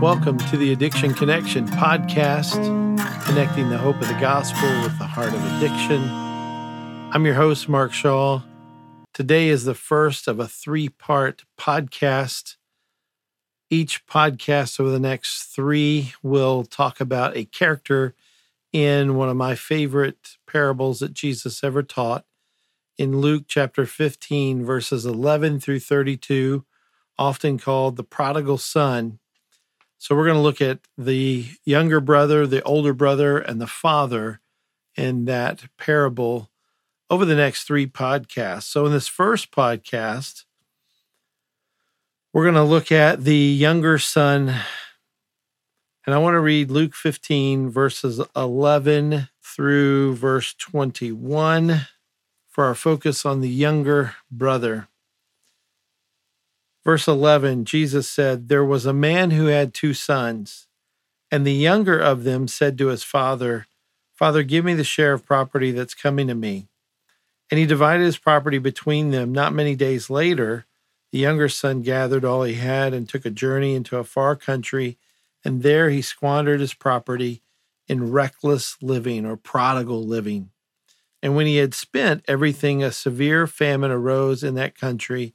Welcome to the Addiction Connection podcast, connecting the hope of the gospel with the heart of addiction. I'm your host, Mark Shaw. Today is the first of a three part podcast. Each podcast over the next three will talk about a character in one of my favorite parables that Jesus ever taught in Luke chapter 15, verses 11 through 32, often called the prodigal son. So we're going to look at the younger brother, the older brother, and the father in that parable over the next three podcasts. So in this first podcast, we're going to look at the younger son. And I want to read Luke 15, verses 11 through verse 21 for our focus on the younger brother. Verse 11, Jesus said, There was a man who had two sons, and the younger of them said to his father, Father, give me the share of property that's coming to me. And he divided his property between them. Not many days later, the younger son gathered all he had and took a journey into a far country, and there he squandered his property in reckless living or prodigal living. And when he had spent everything, a severe famine arose in that country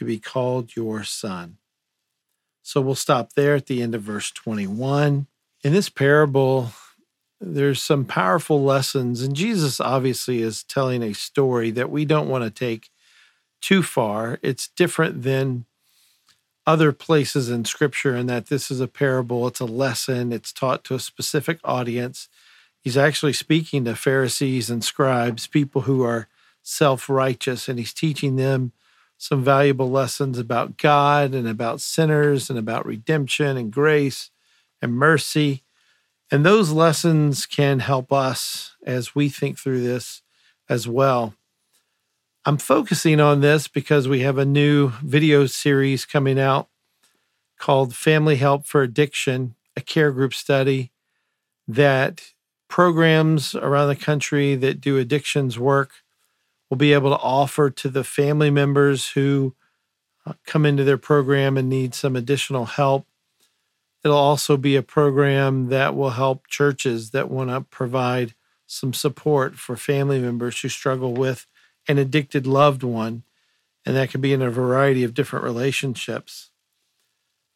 to be called your son. So we'll stop there at the end of verse 21. In this parable, there's some powerful lessons, and Jesus obviously is telling a story that we don't want to take too far. It's different than other places in scripture in that this is a parable, it's a lesson, it's taught to a specific audience. He's actually speaking to Pharisees and scribes, people who are self righteous, and he's teaching them some valuable lessons about God and about sinners and about redemption and grace and mercy. And those lessons can help us as we think through this as well. I'm focusing on this because we have a new video series coming out called Family Help for Addiction, a care group study that programs around the country that do addictions work will be able to offer to the family members who uh, come into their program and need some additional help. It'll also be a program that will help churches that want to provide some support for family members who struggle with an addicted loved one. And that can be in a variety of different relationships.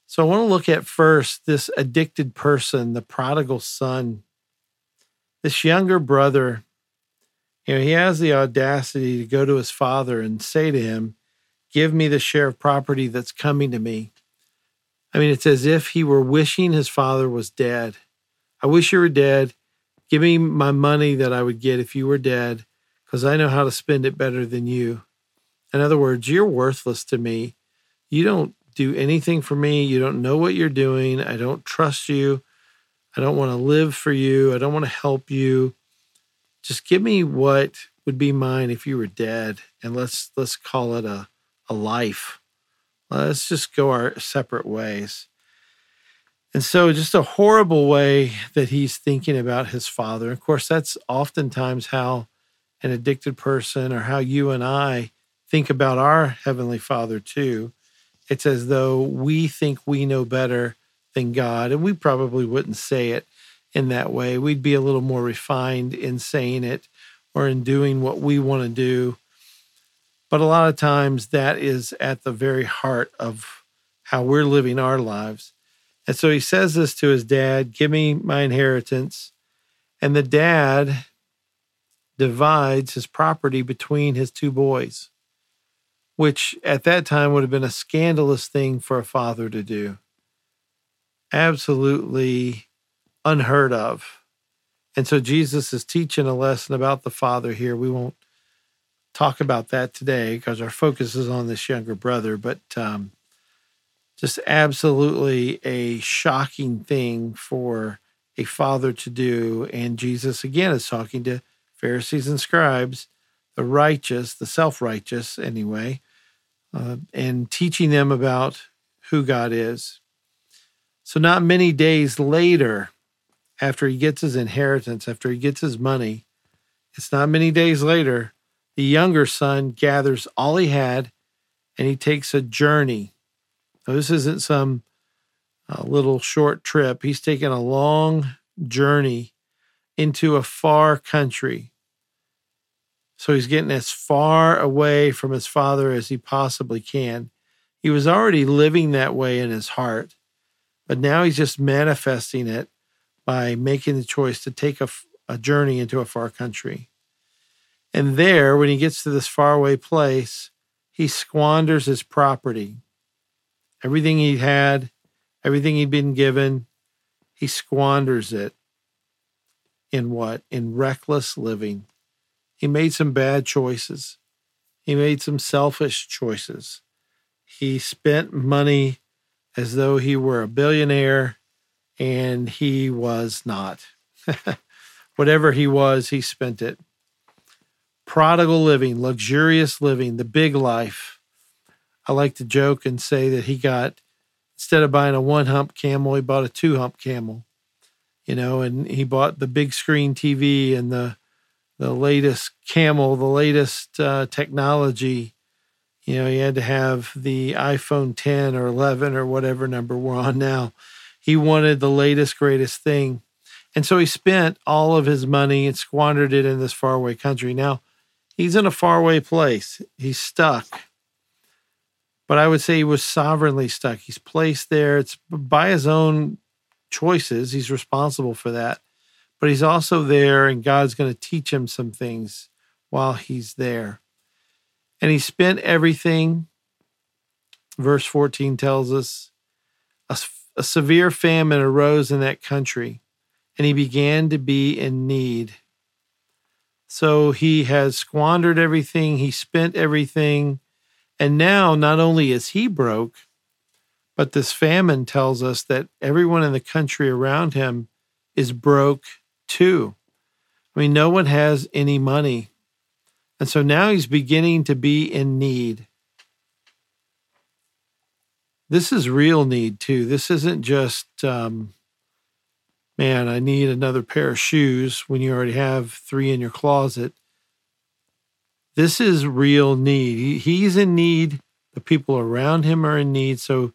So I want to look at first this addicted person, the prodigal son. This younger brother you know, he has the audacity to go to his father and say to him, Give me the share of property that's coming to me. I mean, it's as if he were wishing his father was dead. I wish you were dead. Give me my money that I would get if you were dead, because I know how to spend it better than you. In other words, you're worthless to me. You don't do anything for me. You don't know what you're doing. I don't trust you. I don't want to live for you. I don't want to help you just give me what would be mine if you were dead and let's let's call it a a life. Let's just go our separate ways. And so just a horrible way that he's thinking about his father. Of course that's oftentimes how an addicted person or how you and i think about our heavenly father too. It's as though we think we know better than god and we probably wouldn't say it in that way. We'd be a little more refined in saying it or in doing what we want to do. But a lot of times that is at the very heart of how we're living our lives. And so he says this to his dad Give me my inheritance. And the dad divides his property between his two boys, which at that time would have been a scandalous thing for a father to do. Absolutely unheard of. And so Jesus is teaching a lesson about the father here. We won't talk about that today because our focus is on this younger brother, but um, just absolutely a shocking thing for a father to do. And Jesus, again, is talking to Pharisees and scribes, the righteous, the self righteous, anyway, uh, and teaching them about who God is. So, not many days later, after he gets his inheritance, after he gets his money, it's not many days later, the younger son gathers all he had and he takes a journey. Now, this isn't some uh, little short trip. He's taking a long journey into a far country. So he's getting as far away from his father as he possibly can. He was already living that way in his heart, but now he's just manifesting it by making the choice to take a, a journey into a far country. And there, when he gets to this faraway place, he squanders his property. Everything he had, everything he'd been given, he squanders it. In what? In reckless living. He made some bad choices. He made some selfish choices. He spent money as though he were a billionaire and he was not. Whatever he was, he spent it. Prodigal living, luxurious living, the big life. I like to joke and say that he got, instead of buying a one hump camel, he bought a two hump camel, you know, and he bought the big screen TV and the, the latest camel, the latest uh, technology. You know, he had to have the iPhone 10 or 11 or whatever number we're on now he wanted the latest, greatest thing. And so he spent all of his money and squandered it in this faraway country. Now, he's in a faraway place. He's stuck. But I would say he was sovereignly stuck. He's placed there. It's by his own choices. He's responsible for that. But he's also there, and God's going to teach him some things while he's there. And he spent everything. Verse 14 tells us a severe famine arose in that country, and he began to be in need. So he has squandered everything, he spent everything, and now not only is he broke, but this famine tells us that everyone in the country around him is broke too. I mean, no one has any money. And so now he's beginning to be in need this is real need too. This isn't just, um, man, I need another pair of shoes when you already have three in your closet. This is real need. he's in need. The people around him are in need. So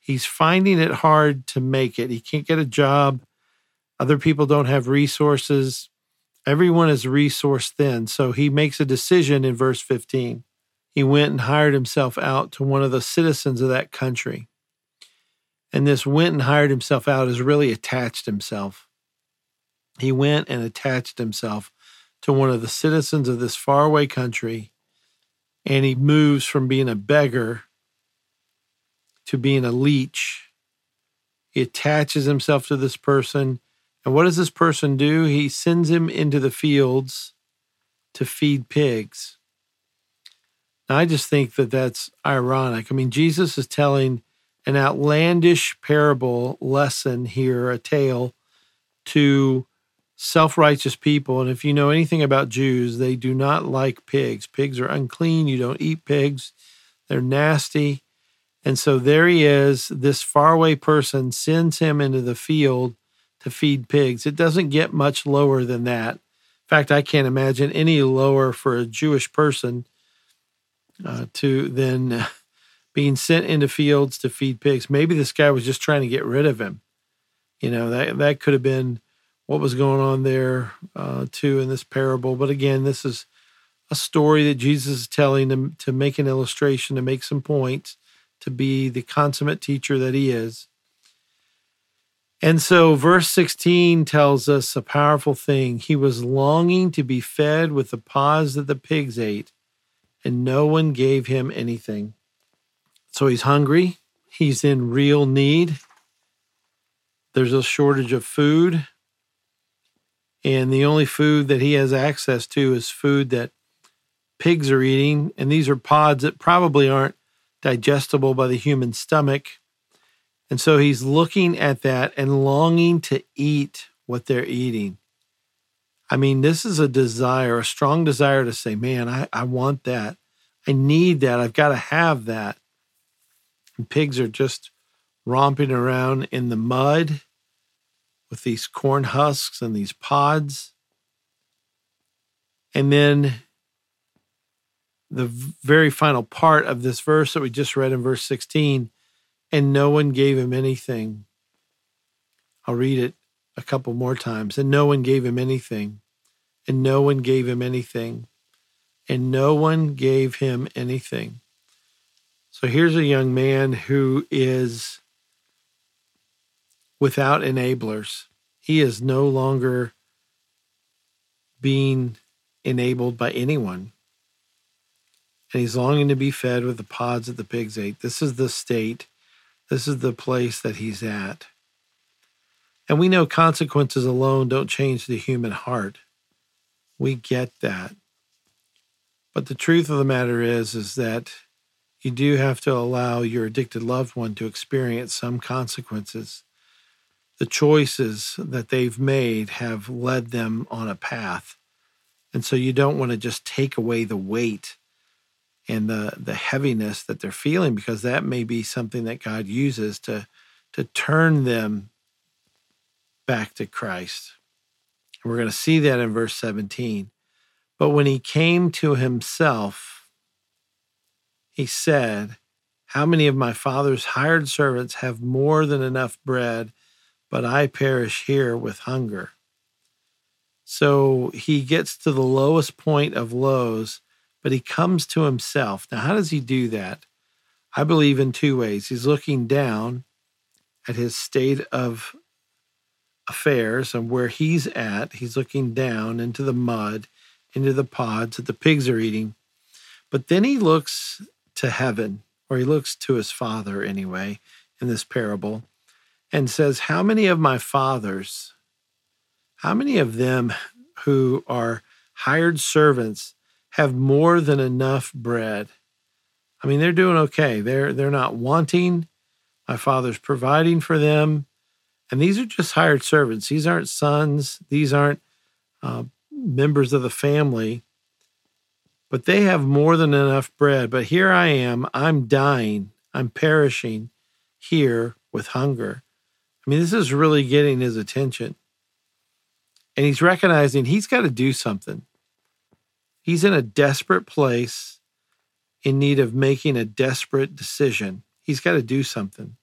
he's finding it hard to make it. He can't get a job. Other people don't have resources. Everyone is resource thin. So he makes a decision in verse 15 he went and hired himself out to one of the citizens of that country. And this went and hired himself out is really attached himself. He went and attached himself to one of the citizens of this faraway country, and he moves from being a beggar to being a leech. He attaches himself to this person. And what does this person do? He sends him into the fields to feed pigs. I just think that that's ironic. I mean, Jesus is telling an outlandish parable lesson here, a tale to self righteous people. And if you know anything about Jews, they do not like pigs. Pigs are unclean. You don't eat pigs, they're nasty. And so there he is. This faraway person sends him into the field to feed pigs. It doesn't get much lower than that. In fact, I can't imagine any lower for a Jewish person uh, to then uh, being sent into fields to feed pigs. Maybe this guy was just trying to get rid of him. You know that that could have been what was going on there uh, too in this parable. But again, this is a story that Jesus is telling them to make an illustration, to make some points, to be the consummate teacher that he is. And so, verse 16 tells us a powerful thing. He was longing to be fed with the pods that the pigs ate, and no one gave him anything. So, he's hungry. He's in real need. There's a shortage of food. And the only food that he has access to is food that pigs are eating. And these are pods that probably aren't digestible by the human stomach. And so he's looking at that and longing to eat what they're eating. I mean, this is a desire, a strong desire to say, man, I, I want that. I need that. I've got to have that. And pigs are just romping around in the mud with these corn husks and these pods. And then the very final part of this verse that we just read in verse 16 and no one gave him anything. I'll read it a couple more times. And no one gave him anything. And no one gave him anything. And no one gave him anything. So here's a young man who is without enablers. He is no longer being enabled by anyone. And he's longing to be fed with the pods that the pigs ate. This is the state this is the place that he's at. And we know consequences alone don't change the human heart. We get that. But the truth of the matter is is that you do have to allow your addicted loved one to experience some consequences. The choices that they've made have led them on a path. And so you don't want to just take away the weight and the the heaviness that they're feeling because that may be something that God uses to to turn them back to Christ. And we're going to see that in verse 17. But when he came to himself, he said, How many of my father's hired servants have more than enough bread, but I perish here with hunger? So he gets to the lowest point of lows but he comes to himself. Now, how does he do that? I believe in two ways. He's looking down at his state of affairs and where he's at. He's looking down into the mud, into the pods that the pigs are eating. But then he looks to heaven, or he looks to his father anyway, in this parable, and says, How many of my fathers, how many of them who are hired servants, have more than enough bread. I mean, they're doing okay. They're they're not wanting. My father's providing for them, and these are just hired servants. These aren't sons. These aren't uh, members of the family. But they have more than enough bread. But here I am. I'm dying. I'm perishing here with hunger. I mean, this is really getting his attention. And he's recognizing he's got to do something. He's in a desperate place in need of making a desperate decision. He's got to do something.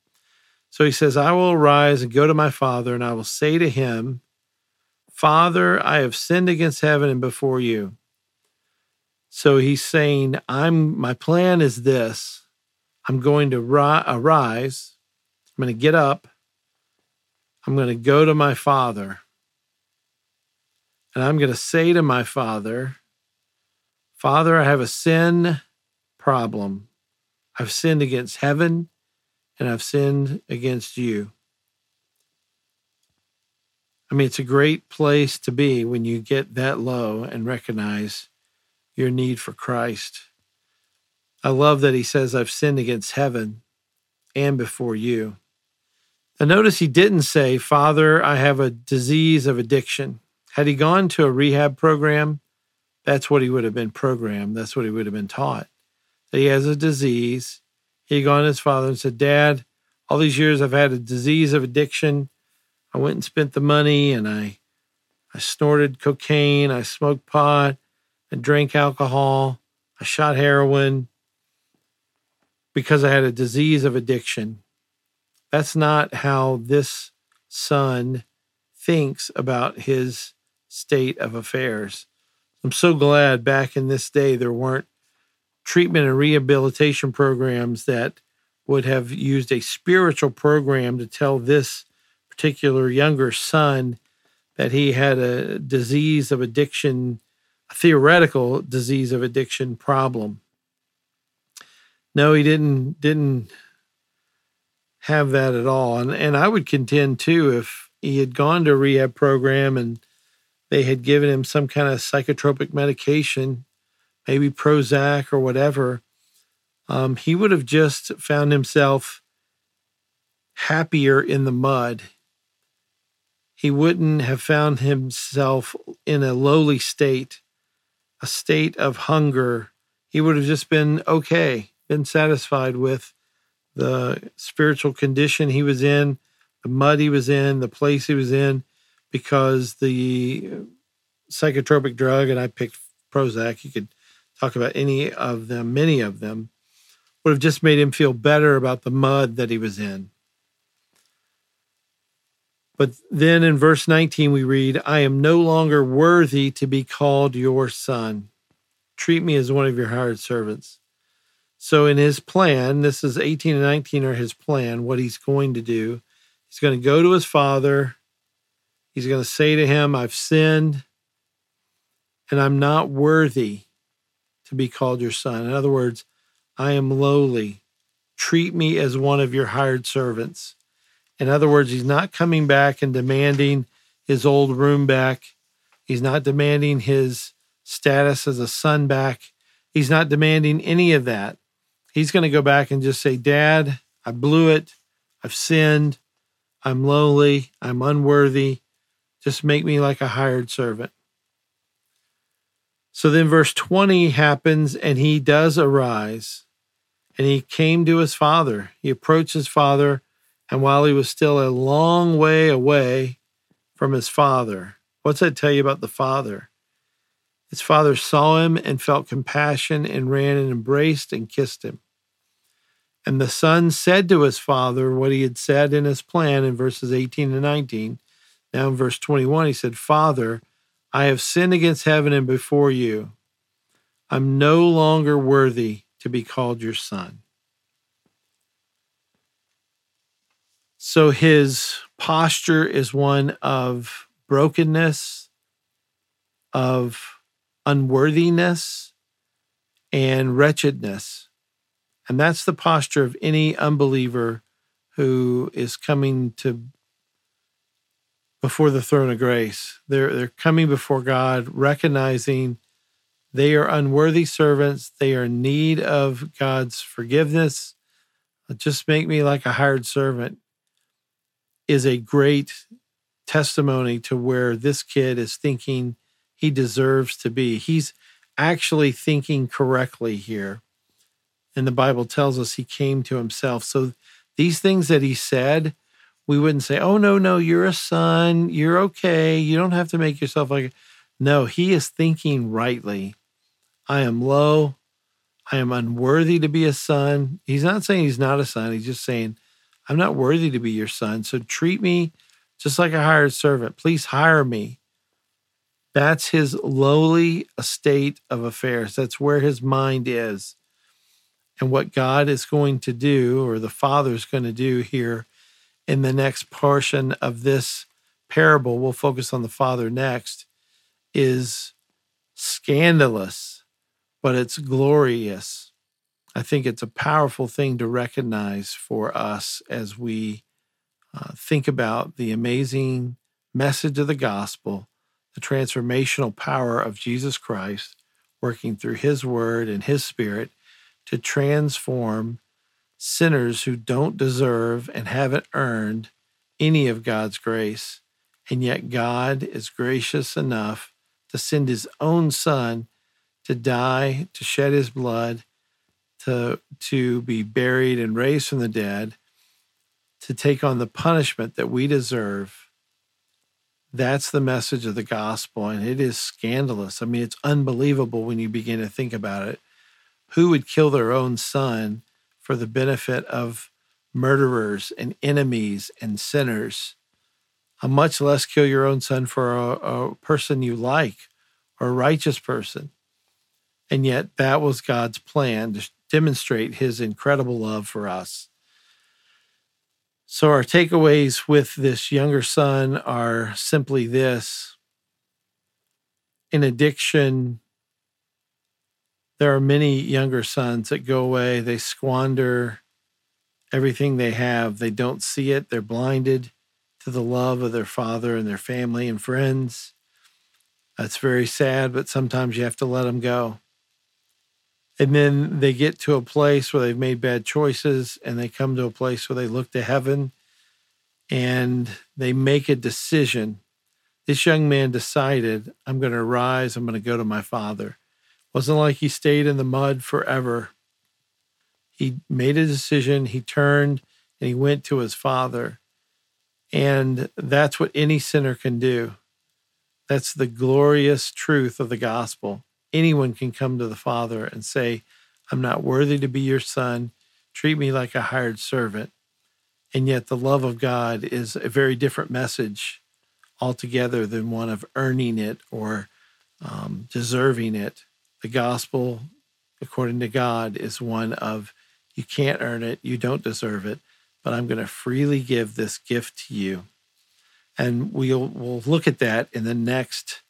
So he says, I will arise and go to my father, and I will say to him, Father, I have sinned against heaven and before you. So he's saying, I'm my plan is this. I'm going to ri- arise. I'm going to get up. I'm going to go to my father. And I'm going to say to my father, Father, I have a sin problem. I've sinned against heaven and I've sinned against you. I mean, it's a great place to be when you get that low and recognize your need for Christ. I love that he says, I've sinned against heaven and before you. And notice he didn't say, Father, I have a disease of addiction. Had he gone to a rehab program, that's what he would have been programmed. That's what he would have been taught. That he has a disease. He gone to his father and said, Dad, all these years I've had a disease of addiction. I went and spent the money and I I snorted cocaine, I smoked pot, I drank alcohol, I shot heroin because I had a disease of addiction. That's not how this son thinks about his state of affairs. I'm so glad back in this day there weren't treatment and rehabilitation programs that would have used a spiritual program to tell this particular younger son that he had a disease of addiction, a theoretical disease of addiction problem. No, he didn't didn't have that at all. And and I would contend too if he had gone to a rehab program and they had given him some kind of psychotropic medication, maybe Prozac or whatever, um, he would have just found himself happier in the mud. He wouldn't have found himself in a lowly state, a state of hunger. He would have just been okay, been satisfied with the spiritual condition he was in, the mud he was in, the place he was in, because the psychotropic drug, and I picked Prozac, you could talk about any of them, many of them, would have just made him feel better about the mud that he was in. But then in verse 19, we read, I am no longer worthy to be called your son. Treat me as one of your hired servants. So, in his plan, this is 18 and 19 are his plan, what he's going to do. He's going to go to his father. He's going to say to him, I've sinned and I'm not worthy to be called your son. In other words, I am lowly. Treat me as one of your hired servants. In other words, he's not coming back and demanding his old room back. He's not demanding his status as a son back. He's not demanding any of that. He's going to go back and just say, Dad, I blew it. I've sinned. I'm lowly. I'm unworthy. Just make me like a hired servant. So then verse 20 happens and he does arise and he came to his father. He approached his father and while he was still a long way away from his father, what's that tell you about the father? His father saw him and felt compassion and ran and embraced and kissed him. And the son said to his father what he had said in his plan in verses 18 and 19. Now in verse 21, he said, Father, I have sinned against heaven and before you. I'm no longer worthy to be called your son. So his posture is one of brokenness, of unworthiness, and wretchedness. And that's the posture of any unbeliever who is coming to before the throne of grace. They're they're coming before God recognizing they are unworthy servants, they are in need of God's forgiveness. Just make me like a hired servant is a great testimony to where this kid is thinking he deserves to be. He's actually thinking correctly here. And the Bible tells us he came to himself. So these things that he said, we wouldn't say, oh, no, no, you're a son. You're okay. You don't have to make yourself like. No, he is thinking rightly. I am low. I am unworthy to be a son. He's not saying he's not a son. He's just saying, I'm not worthy to be your son. So treat me just like a hired servant. Please hire me. That's his lowly estate of affairs. That's where his mind is. And what God is going to do, or the Father is going to do here in the next portion of this parable, we'll focus on the Father next, is scandalous, but it's glorious. I think it's a powerful thing to recognize for us as we uh, think about the amazing message of the gospel, the transformational power of Jesus Christ working through his word and his spirit to transform sinners who don't deserve and haven't earned any of God's grace. And yet, God is gracious enough to send his own son to die, to shed his blood, to, to be buried and raised from the dead, to take on the punishment that we deserve. That's the message of the gospel. And it is scandalous. I mean, it's unbelievable when you begin to think about it. Who would kill their own son for the benefit of murderers and enemies and sinners? How much less kill your own son for a, a person you like or a righteous person. And yet, that was God's plan to demonstrate his incredible love for us. So, our takeaways with this younger son are simply this in addiction, there are many younger sons that go away, they squander everything they have, they don't see it, they're blinded to the love of their father and their family and friends. That's very sad, but sometimes you have to let them go. And then they get to a place where they've made bad choices and they come to a place where they look to heaven and they make a decision. This young man decided, I'm going to rise, I'm going to go to my father. Wasn't like he stayed in the mud forever. He made a decision, he turned and he went to his father. And that's what any sinner can do. That's the glorious truth of the gospel. Anyone can come to the Father and say, I'm not worthy to be your son. Treat me like a hired servant. And yet, the love of God is a very different message altogether than one of earning it or um, deserving it. The gospel, according to God, is one of you can't earn it, you don't deserve it, but I'm going to freely give this gift to you. And we'll, we'll look at that in the next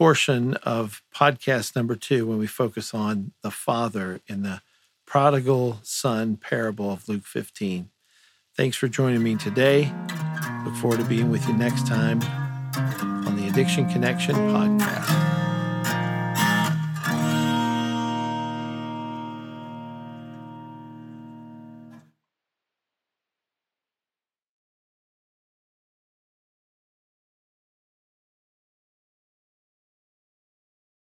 portion of podcast number two when we focus on the Father in the prodigal son parable of Luke 15. Thanks for joining me today. Look forward to being with you next time on the Addiction Connection podcast.